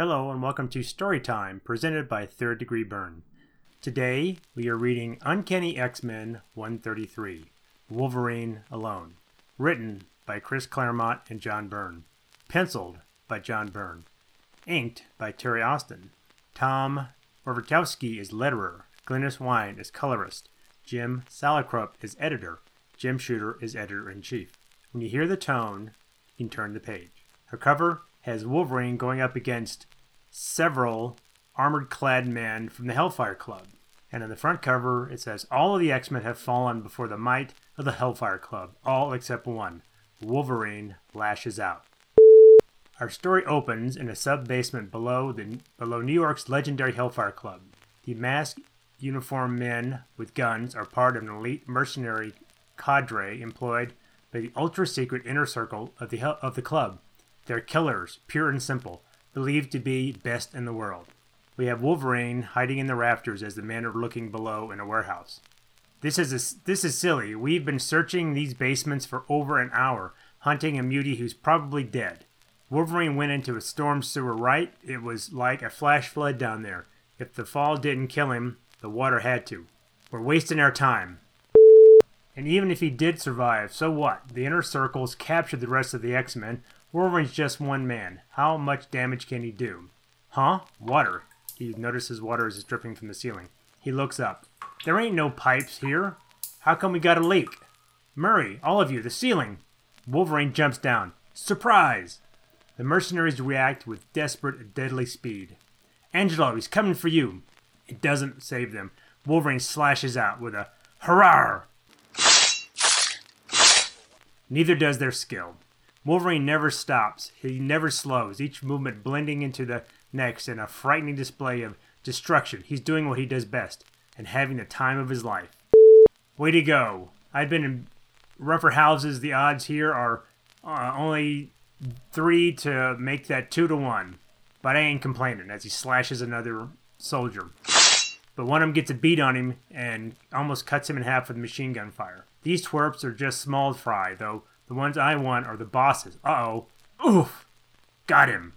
Hello and welcome to Storytime, presented by Third Degree Byrne. Today we are reading Uncanny X Men 133 Wolverine Alone, written by Chris Claremont and John Byrne, penciled by John Byrne, inked by Terry Austin. Tom Orzechowski is letterer, Glynis Wein is colorist, Jim Salicrup is editor, Jim Shooter is editor in chief. When you hear the tone, you can turn the page. Her cover has Wolverine going up against several armored clad men from the Hellfire Club. And on the front cover, it says, All of the X Men have fallen before the might of the Hellfire Club, all except one. Wolverine lashes out. Our story opens in a sub basement below, the, below New York's legendary Hellfire Club. The masked, uniformed men with guns are part of an elite mercenary cadre employed by the ultra secret inner circle of the, of the club. They're killers, pure and simple, believed to be best in the world. We have Wolverine hiding in the rafters as the men are looking below in a warehouse. This is a, this is silly. We've been searching these basements for over an hour, hunting a mutie who's probably dead. Wolverine went into a storm sewer right. It was like a flash flood down there. If the fall didn't kill him, the water had to. We're wasting our time. And even if he did survive, so what? The inner circles captured the rest of the X Men. Wolverine's just one man. How much damage can he do? Huh? Water. He notices water is dripping from the ceiling. He looks up. There ain't no pipes here. How come we got a leak? Murray, all of you, the ceiling. Wolverine jumps down. Surprise! The mercenaries react with desperate, deadly speed. Angelo, he's coming for you. It doesn't save them. Wolverine slashes out with a hurrah! Neither does their skill. Wolverine never stops. He never slows, each movement blending into the next in a frightening display of destruction. He's doing what he does best and having the time of his life. Way to go. I've been in rougher houses. The odds here are uh, only three to make that two to one. But I ain't complaining as he slashes another soldier. But one of them gets a beat on him and almost cuts him in half with machine gun fire. These twerps are just small fry, though the ones I want are the bosses. Uh oh. Oof! Got him.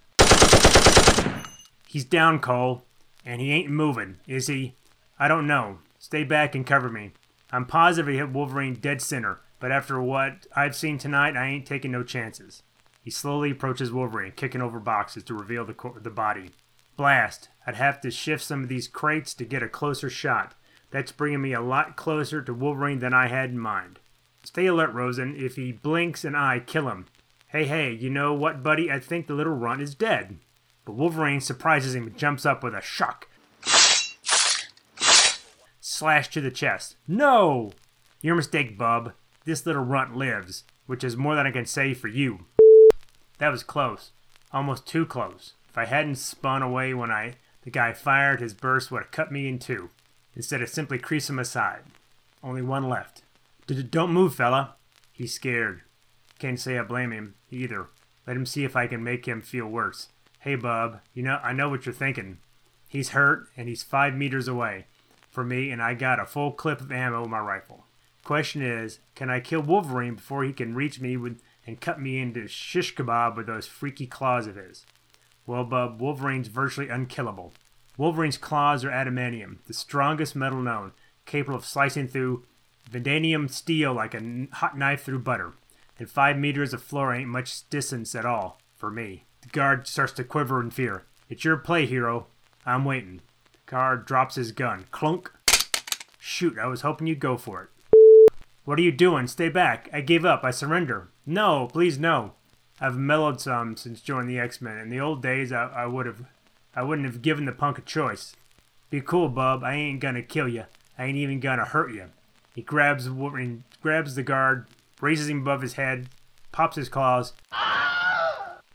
He's down, Cole. And he ain't moving, is he? I don't know. Stay back and cover me. I'm positive he hit Wolverine dead center, but after what I've seen tonight, I ain't taking no chances. He slowly approaches Wolverine, kicking over boxes to reveal the, co- the body. Blast! I'd have to shift some of these crates to get a closer shot. That's bringing me a lot closer to Wolverine than I had in mind. Stay alert, Rosen. If he blinks an eye, kill him. Hey, hey, you know what, buddy? I think the little runt is dead. But Wolverine surprises him and jumps up with a shock. Slash to the chest. No! Your mistake, bub. This little runt lives, which is more than I can say for you. That was close. Almost too close. If I hadn't spun away when I the guy fired, his burst would have cut me in two, instead of simply creasing him aside. Only one left. Don't move, fella. He's scared. Can't say I blame him either. Let him see if I can make him feel worse. Hey, bub, you know I know what you're thinking. He's hurt and he's five meters away from me, and I got a full clip of ammo in my rifle. Question is, can I kill Wolverine before he can reach me with and cut me into shish kebab with those freaky claws of his? Well, bub, Wolverine's virtually unkillable. Wolverine's claws are adamantium, the strongest metal known, capable of slicing through Vanadium steel like a hot knife through butter. And five meters of floor ain't much distance at all, for me. The guard starts to quiver in fear. It's your play, hero. I'm waiting. The guard drops his gun. Clunk. Shoot, I was hoping you'd go for it. What are you doing? Stay back. I gave up. I surrender. No, please no. I've mellowed some since joining the X-Men. In the old days, I, I would have, I wouldn't have given the punk a choice. Be cool, bub. I ain't gonna kill you. I ain't even gonna hurt you. He grabs Wolverine, grabs the guard, raises him above his head, pops his claws.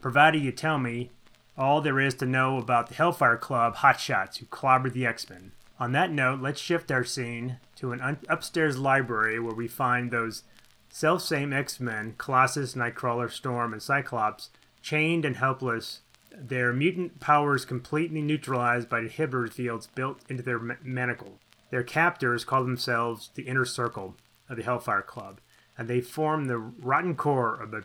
Provided you tell me all there is to know about the Hellfire Club hotshots who clobbered the X-Men. On that note, let's shift our scene to an un- upstairs library where we find those self-same X-Men, Colossus, Nightcrawler, Storm, and Cyclops, chained and helpless, their mutant powers completely neutralized by the inhibitor fields built into their ma- manacles. Their captors call themselves the Inner Circle of the Hellfire Club, and they form the rotten core of a,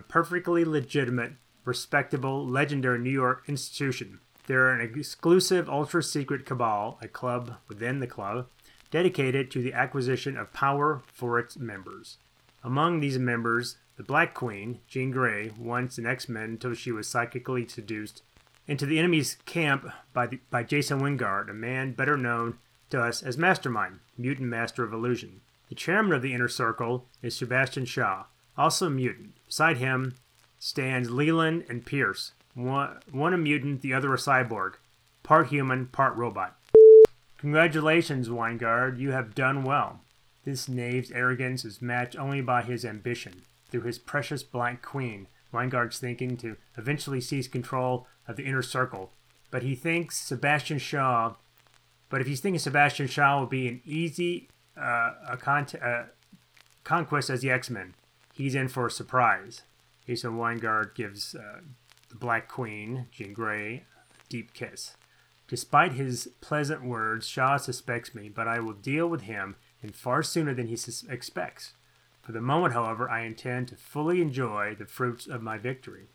perfectly legitimate respectable, legendary New York institution. They're an exclusive, ultra secret cabal, a club within the club, dedicated to the acquisition of power for its members. Among these members, the Black Queen, Jean Grey, once an X Men until she was psychically seduced into the enemy's camp by, the, by Jason Wyngarde, a man better known to us as Mastermind, mutant master of illusion. The chairman of the inner circle is Sebastian Shaw, also a mutant. Beside him stands Leland and Pierce, one, one a mutant, the other a cyborg, part human, part robot. Congratulations, Wyngarde, you have done well. This knave's arrogance is matched only by his ambition. Through his precious Black Queen, Wyngarde's thinking to eventually seize control of the inner circle. But he thinks Sebastian Shaw. But if he's thinking Sebastian Shaw will be an easy uh, a con- uh, conquest as the X Men, he's in for a surprise. Asa Wyngarde gives uh, the Black Queen, Jean Grey, a deep kiss. Despite his pleasant words, Shaw suspects me, but I will deal with him and far sooner than he sus- expects. For the moment, however, I intend to fully enjoy the fruits of my victory.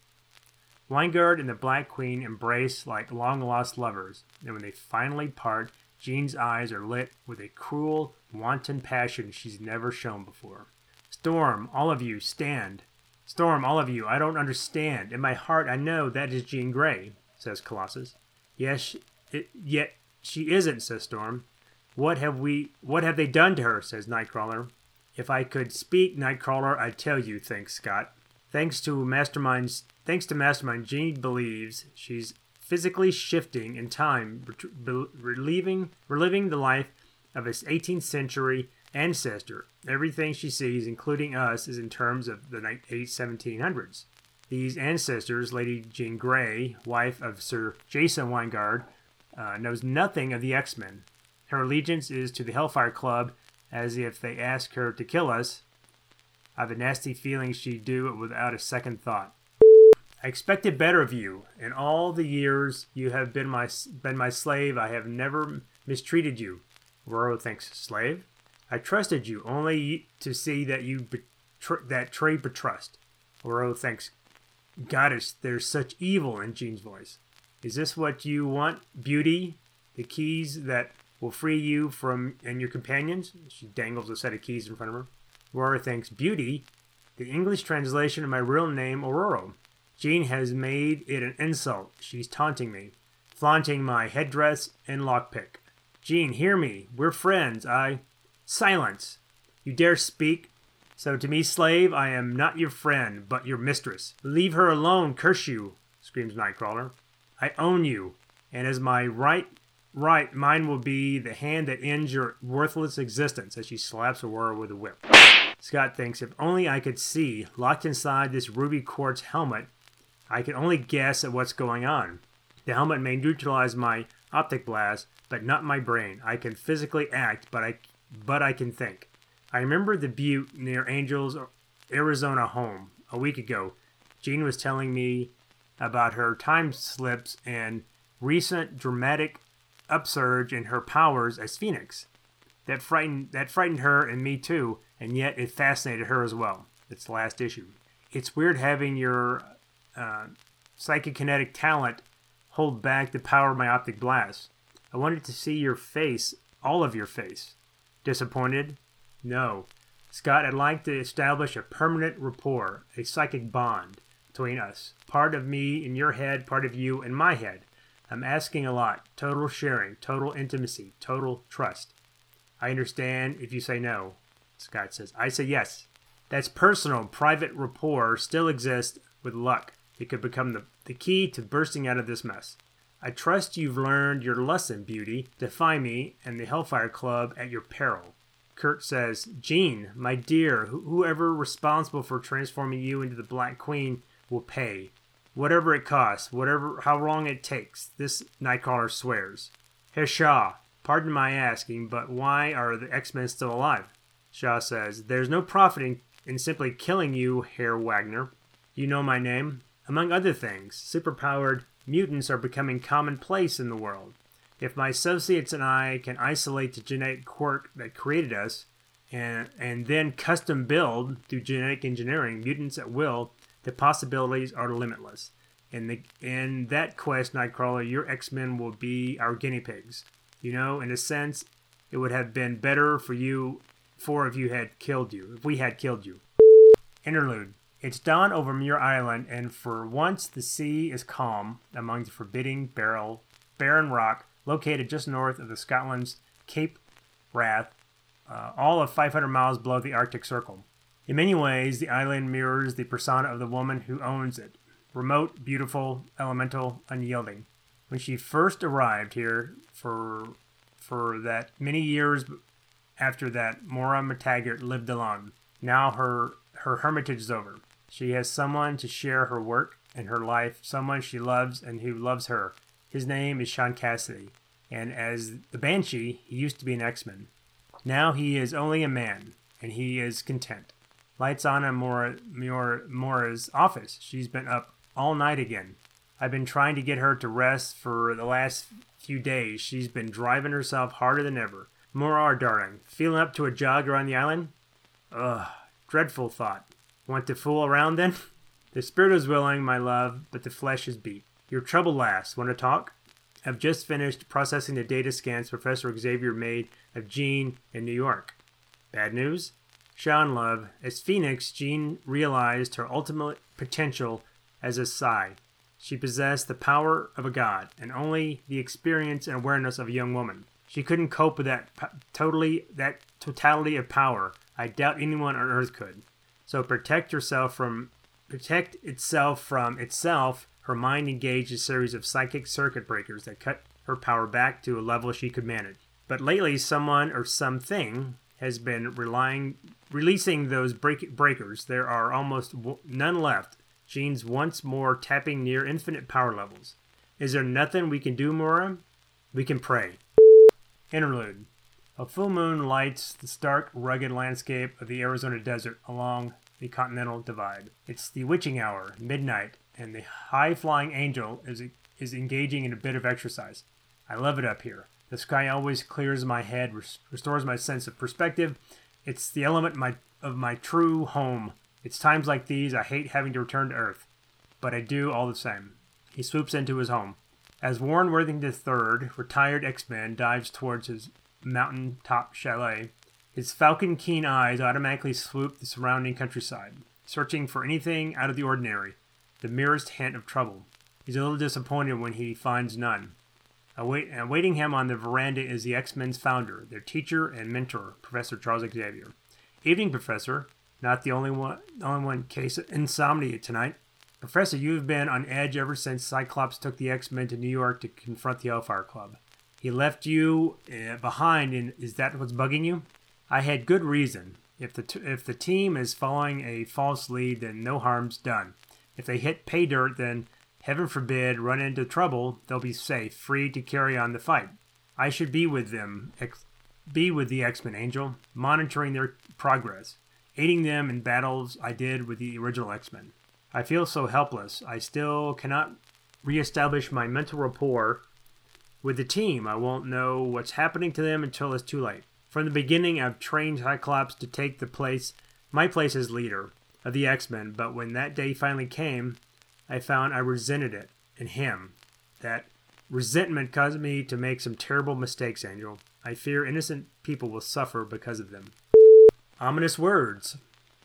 Wyngarde and the Black Queen embrace like long lost lovers, and when they finally part, Jean's eyes are lit with a cruel, wanton passion she's never shown before. Storm, all of you, stand. Storm, all of you, I don't understand. In my heart, I know that is Jean Grey, says Colossus. Yes, it, yet she isn't, says Storm. What have we? What have they done to her? says Nightcrawler. If I could speak, Nightcrawler, I'd tell you. Thanks, Scott. Thanks to Mastermind's, thanks to Mastermind, Jean believes she's physically shifting in time, reliving, reliving the life of his 18th century ancestor. Everything she sees, including us, is in terms of the late 1700s. These ancestors, Lady Jean Grey, wife of Sir Jason Wyngarde, uh, knows nothing of the X Men. Her allegiance is to the Hellfire Club, as if they ask her to kill us. I have a nasty feeling she'd do it without a second thought. I expected better of you. In all the years you have been my been my slave, I have never mistreated you. Ororo thinks, slave? I trusted you only to see that you betr- that trade betrust. Ororo thinks, Goddess, there's such evil in Jean's voice. Is this what you want, beauty? The keys that will free you from and your companions? She dangles a set of keys in front of her. Ororo thinks, Beauty? The English translation of my real name, Ororo. Jean has made it an insult. She's taunting me, flaunting my headdress and lockpick. Jean, hear me. We're friends. I. Silence! You dare speak? So to me, slave, I am not your friend, but your mistress. Leave her alone, curse you! screams Nightcrawler. I own you, and as my right, right, mine will be the hand that ends your worthless existence as she slaps Ororo with a whip. Scott thinks if only I could see, locked inside this ruby quartz helmet, I can only guess at what's going on. The helmet may neutralize my optic blast, but not my brain. I can physically act, but I but I can think. I remember the butte near Angel's Arizona home a week ago. Jean was telling me about her time slips and recent dramatic upsurge in her powers as Phoenix. That frightened that frightened her and me too, and yet it fascinated her as well. It's the last issue. It's weird having your psychokinetic talent hold back the power of my optic blast. I wanted to see your face, all of your face. Disappointed? No. Scott, I'd like to establish a permanent rapport, a psychic bond between us. Part of me in your head, part of you in my head. I'm asking a lot. Total sharing, total intimacy, total trust. I understand if you say no. Scott says, I say yes. That's personal, private rapport still exists with luck. It could become the, the key to bursting out of this mess. I trust you've learned your lesson, Beauty. Defy me and the Hellfire Club at your peril. Kurt says, Jean, my dear, wh- whoever responsible for transforming you into the Black Queen will pay. Whatever it costs, whatever how long it takes, this Nightcrawler swears. Herr Shaw, pardon my asking, but why are the X-Men still alive? Shaw says, There's no profit in, in simply killing you, Herr Wagner. You know my name. Among other things, superpowered mutants are becoming commonplace in the world. If my associates and I can isolate the genetic quirk that created us and, and then custom build through genetic engineering mutants at will, the possibilities are limitless. In the in that quest, Nightcrawler, your X Men will be our guinea pigs. You know, in a sense, it would have been better for you for if you had killed you, if we had killed you. Interlude. It's dawn over Muir Island, and for once the sea is calm among the forbidding barrel, barren rock located just north of the Scotland's Cape Wrath, uh, all of 500 miles below the Arctic Circle. In many ways, the island mirrors the persona of the woman who owns it remote, beautiful, elemental, unyielding. When she first arrived here for for that many years after that, Moira MacTaggert lived alone. Now her her hermitage is over. She has someone to share her work and her life, someone she loves and who loves her. His name is Sean Cassidy, and as the Banshee, he used to be an X-Men. Now he is only a man, and he is content. Lights on in Mora, Mora, Mora's office. She's been up all night again. I've been trying to get her to rest for the last few days. She's been driving herself harder than ever. Mora, darling, feeling up to a jog around the island? Ugh, dreadful thought. Want to fool around then? The spirit is willing, my love, but the flesh is beat. Your trouble lasts. Want to talk? I've just finished processing the data scans Professor Xavier made of Jean in New York. Bad news? Sean Love, as Phoenix, Jean realized her ultimate potential as a psi. She possessed the power of a god and only the experience and awareness of a young woman. She couldn't cope with that totally that totality of power. I doubt anyone on earth could. So protect yourself from protect itself from itself. Her mind engaged a series of psychic circuit breakers that cut her power back to a level she could manage. But lately, someone or something has been relying, releasing those break, breakers. There are almost none left. Jean's once more tapping near infinite power levels. Is there nothing we can do, Mora? We can pray. Interlude. A full moon lights the stark, rugged landscape of the Arizona desert along the Continental Divide. It's the witching hour, midnight, and the high flying angel is, is engaging in a bit of exercise. I love it up here. The sky always clears my head, restores my sense of perspective. It's the element my, of my true home. It's times like these I hate having to return to Earth, but I do all the same. He swoops into his home. As Warren Worthington III, retired X Man, dives towards his mountain-top chalet, his falcon keen eyes automatically swoop the surrounding countryside, searching for anything out of the ordinary, the merest hint of trouble. He's a little disappointed when he finds none. Await, awaiting him on the veranda is the X Men's founder, their teacher and mentor, Professor Charles Xavier. Evening, Professor. Not the only one, only one case of insomnia tonight. Professor, you have been on edge ever since Cyclops took the X Men to New York to confront the Hellfire Club. He left you uh, behind, and is that what's bugging you? I had good reason. If the t- if the team is following a false lead, then no harm's done. If they hit pay dirt, then heaven forbid run into trouble, they'll be safe, free to carry on the fight. I should be with them, ex- be with the X Men Angel, monitoring their progress, aiding them in battles I did with the original X Men. I feel so helpless. I still cannot reestablish my mental rapport with the team. I won't know what's happening to them until it's too late. From the beginning, I've trained Cyclops to take the place, my place as leader of the X Men, but when that day finally came, I found I resented it and him. That resentment caused me to make some terrible mistakes, Angel. I fear innocent people will suffer because of them. Ominous words.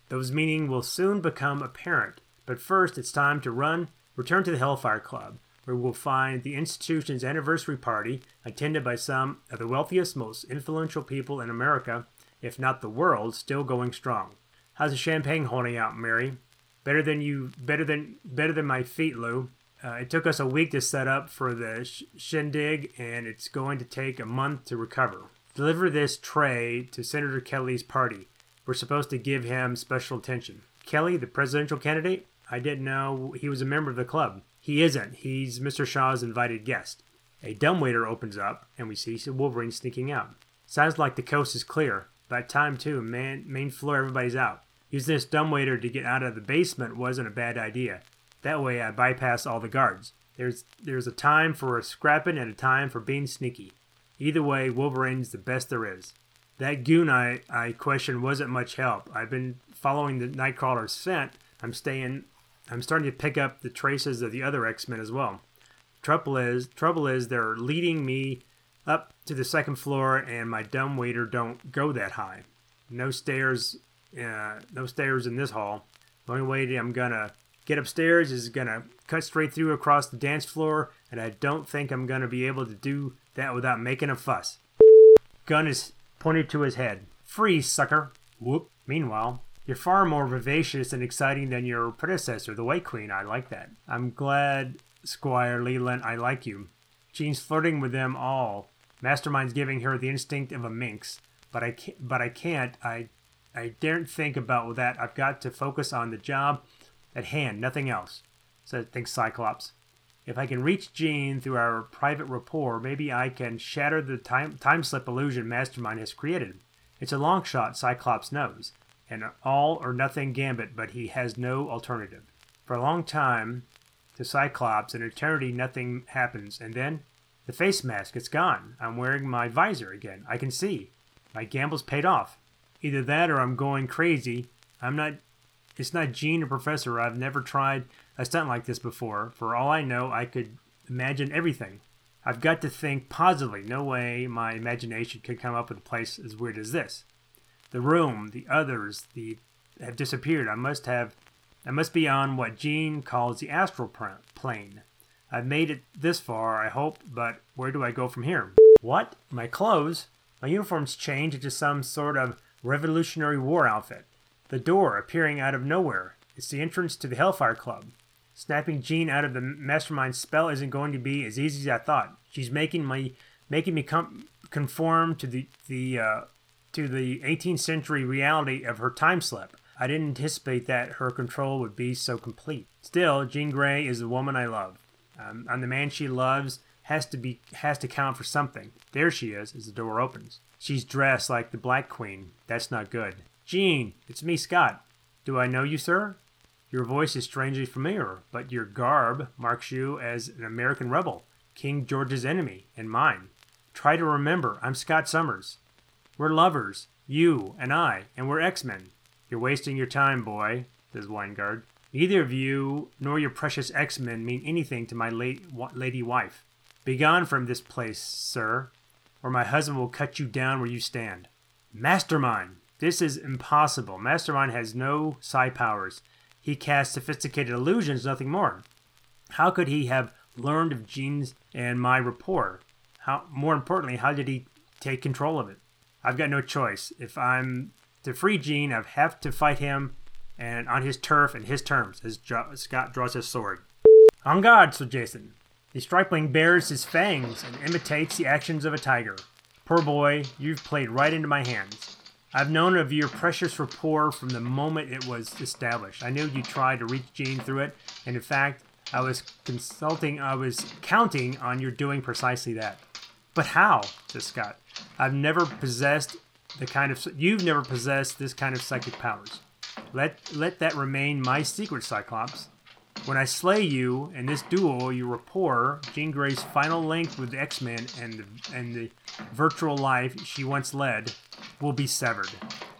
Those meaning will soon become apparent but first, it's time to run, return to the Hellfire Club, where we'll find the institution's anniversary party attended by some of the wealthiest, most influential people in America, if not the world, still going strong. How's the champagne holding out, Mary? Better than you, better than better than my feet, Lou. Uh, it took us a week to set up for the sh- shindig, and it's going to take a month to recover. Deliver this tray to Senator Kelly's party. We're supposed to give him special attention. Kelly, the presidential candidate, I didn't know he was a member of the club. He isn't. He's Mr. Shaw's invited guest. A dumbwaiter opens up, and we see Wolverine sneaking out. Sounds like the coast is clear. By time, too, man, main floor, everybody's out. Using this dumbwaiter to get out of the basement wasn't a bad idea. That way, I bypass all the guards. There's there's a time for scrapping and a time for being sneaky. Either way, Wolverine's the best there is. That goon I, I questioned wasn't much help. I've been following the Nightcrawler's scent. I'm staying I'm starting to pick up the traces of the other X-Men as well. Trouble is, trouble is, they're leading me up to the second floor, and my dumb waiter don't go that high. No stairs, uh, no stairs in this hall. The only way I'm gonna get upstairs is gonna cut straight through across the dance floor, and I don't think I'm gonna be able to do that without making a fuss. Gun is pointed to his head. Freeze, sucker! Whoop. Meanwhile, you're far more vivacious and exciting than your predecessor, the White Queen. I like that. I'm glad, Squire Leland, I like you. Jean's flirting with them all. Mastermind's giving her the instinct of a minx, but I can't, but I can't. I I daren't think about that. I've got to focus on the job at hand, nothing else. So thinks Cyclops. If I can reach Jean through our private rapport, maybe I can shatter the time, time slip illusion Mastermind has created. It's a long shot, Cyclops knows, an all or nothing gambit, but he has no alternative. For a long time, to Cyclops, an eternity, nothing happens, and then the face mask, it's gone. I'm wearing my visor again. I can see. My gamble's paid off. Either that or I'm going crazy. I'm not. It's not Jean or Professor. I've never tried a stunt like this before. For all I know, I could imagine everything. I've got to think positively. No way my imagination could come up with a place as weird as this. The room, the others, the have disappeared. I must have. I must be on what Jean calls the astral plane. I've made it this far, I hope, but where do I go from here? What? My clothes? My uniform's changed into some sort of Revolutionary War outfit. The door appearing out of nowhere. It's the entrance to the Hellfire Club. Snapping Jean out of the mastermind spell isn't going to be as easy as I thought. She's making me making me com- conform to the the uh, to the 18th century reality of her time slip. I didn't anticipate that her control would be so complete. Still, Jean Grey is the woman I love. Um, and the man she loves has to be has to count for something. There she is as the door opens. She's dressed like the Black Queen. That's not good. Jean, it's me, Scott. Do I know you, sir? Your voice is strangely familiar, but your garb marks you as an American rebel, King George's enemy, and mine. Try to remember, I'm Scott Summers. We're lovers, you and I, and we're X Men. You're wasting your time, boy, says Wyngarde. Neither of you nor your precious X Men mean anything to my late lady wife. Begone from this place, sir, or my husband will cut you down where you stand. Mastermind! This is impossible. Mastermind has no psi powers. He casts sophisticated illusions, nothing more. How could he have learned of Jean's and my rapport? How, more importantly, how did he take control of it? I've got no choice. If I'm to free Jean, I have to fight him and on his turf and his terms as jo- Scott draws his sword. On guard, Sir Jason. The stripling bares his fangs and imitates the actions of a tiger. Poor boy, you've played right into my hands. I've known of your precious rapport from the moment it was established. I knew you tried to reach Jean through it, and in fact, I was consulting, I was counting on your doing precisely that. But how? says Scott. I've never possessed the kind of you've never possessed this kind of psychic powers. Let let that remain my secret, Cyclops. When I slay you in this duel, your rapport, Jean Grey's final link with the X-Men and the, and the virtual life she once led, will be severed.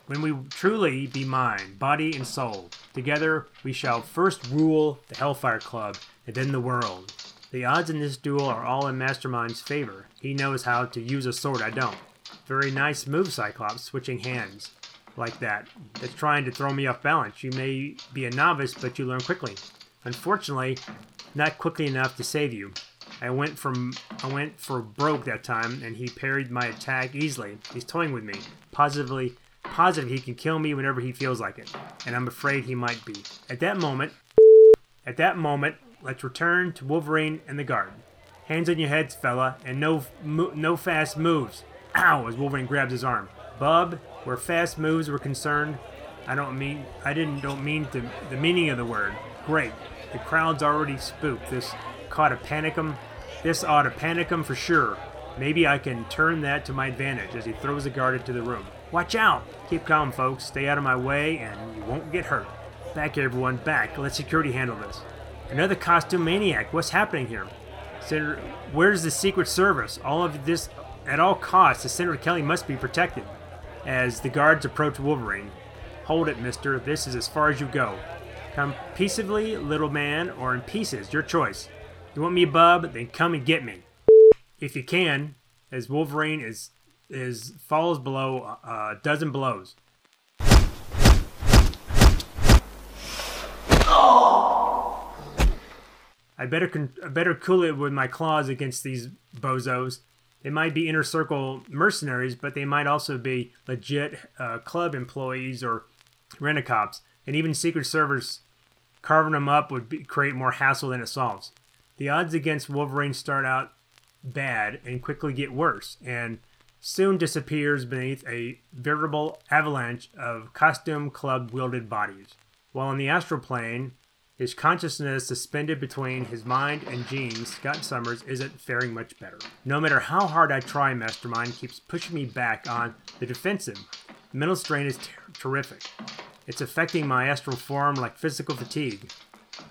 When we truly be mine, body and soul, together we shall first rule the Hellfire Club and then the world. The odds in this duel are all in Mastermind's favor. He knows how to use a sword I don't. Very nice move, Cyclops, switching hands like that. That's trying to throw me off balance. You may be a novice, but you learn quickly. Unfortunately, not quickly enough to save you. I went from I went for broke that time, and he parried my attack easily. He's toying with me, positively positive he can kill me whenever he feels like it, and I'm afraid he might be. At that moment, at that moment, let's return to Wolverine and the guard. Hands on your heads, fella, and no no fast moves. Ow! As Wolverine grabs his arm. Bub, where fast moves were concerned, I don't mean I didn't don't mean to, the meaning of the word. Great. The crowd's already spooked. This caught a panicum. This ought to panic 'em for sure. Maybe I can turn that to my advantage as he throws the guard into the room. Watch out! Keep calm, folks. Stay out of my way and you won't get hurt. Back, everyone, back. Let security handle this. Another costume maniac. What's happening here? Senator, where's the Secret Service? All of this, at all costs, the Senator Kelly must be protected. As the guards approach Wolverine, Hold it, mister. This is as far as you go. Come peaceably, little man, or in pieces, your choice. You want me, bub? Then come and get me. If you can, as Wolverine is is falls below uh, a dozen blows. I better con- I better cool it with my claws against these bozos. They might be inner circle mercenaries, but they might also be legit uh, club employees or rent-a-cops, and even Secret Service. Carving them up would be, create more hassle than it solves. The odds against Wolverine start out bad and quickly get worse, and soon disappears beneath a veritable avalanche of costume club wielded bodies. While in the astral plane, his consciousness suspended between his mind and Jean, Scott Summers isn't faring much better. No matter how hard I try, Mastermind keeps pushing me back on the defensive. The mental strain is ter- terrific. It's affecting my astral form like physical fatigue.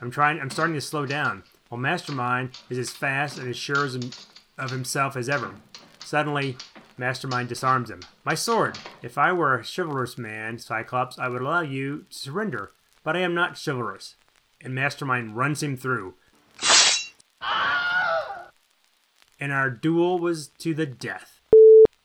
I'm trying. I'm starting to slow down, while Mastermind is as fast and as sure as, of himself as ever. Suddenly, Mastermind disarms him. My sword! If I were a chivalrous man, Cyclops, I would allow you to surrender, but I am not chivalrous and Mastermind runs him through. And our duel was to the death.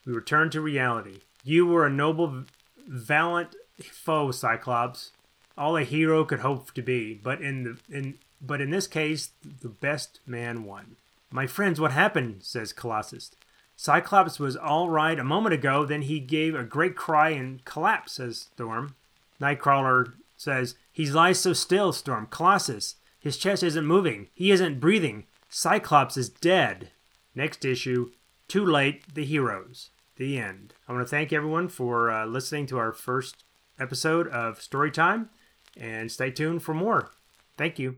We returned to reality. You were a noble, valiant foe, Cyclops, all a hero could hope to be. But in the in but in this case, the best man won. My friends, what happened? says Colossus. Cyclops was all right a moment ago, then he gave a great cry and collapsed, says Storm. Nightcrawler says, He lies so still, Storm. Colossus. His chest isn't moving. He isn't breathing. Cyclops is dead. Next issue, Too Late, The Heroes. The end. I want to thank everyone for uh, listening to our first episode of Storytime and stay tuned for more. Thank you.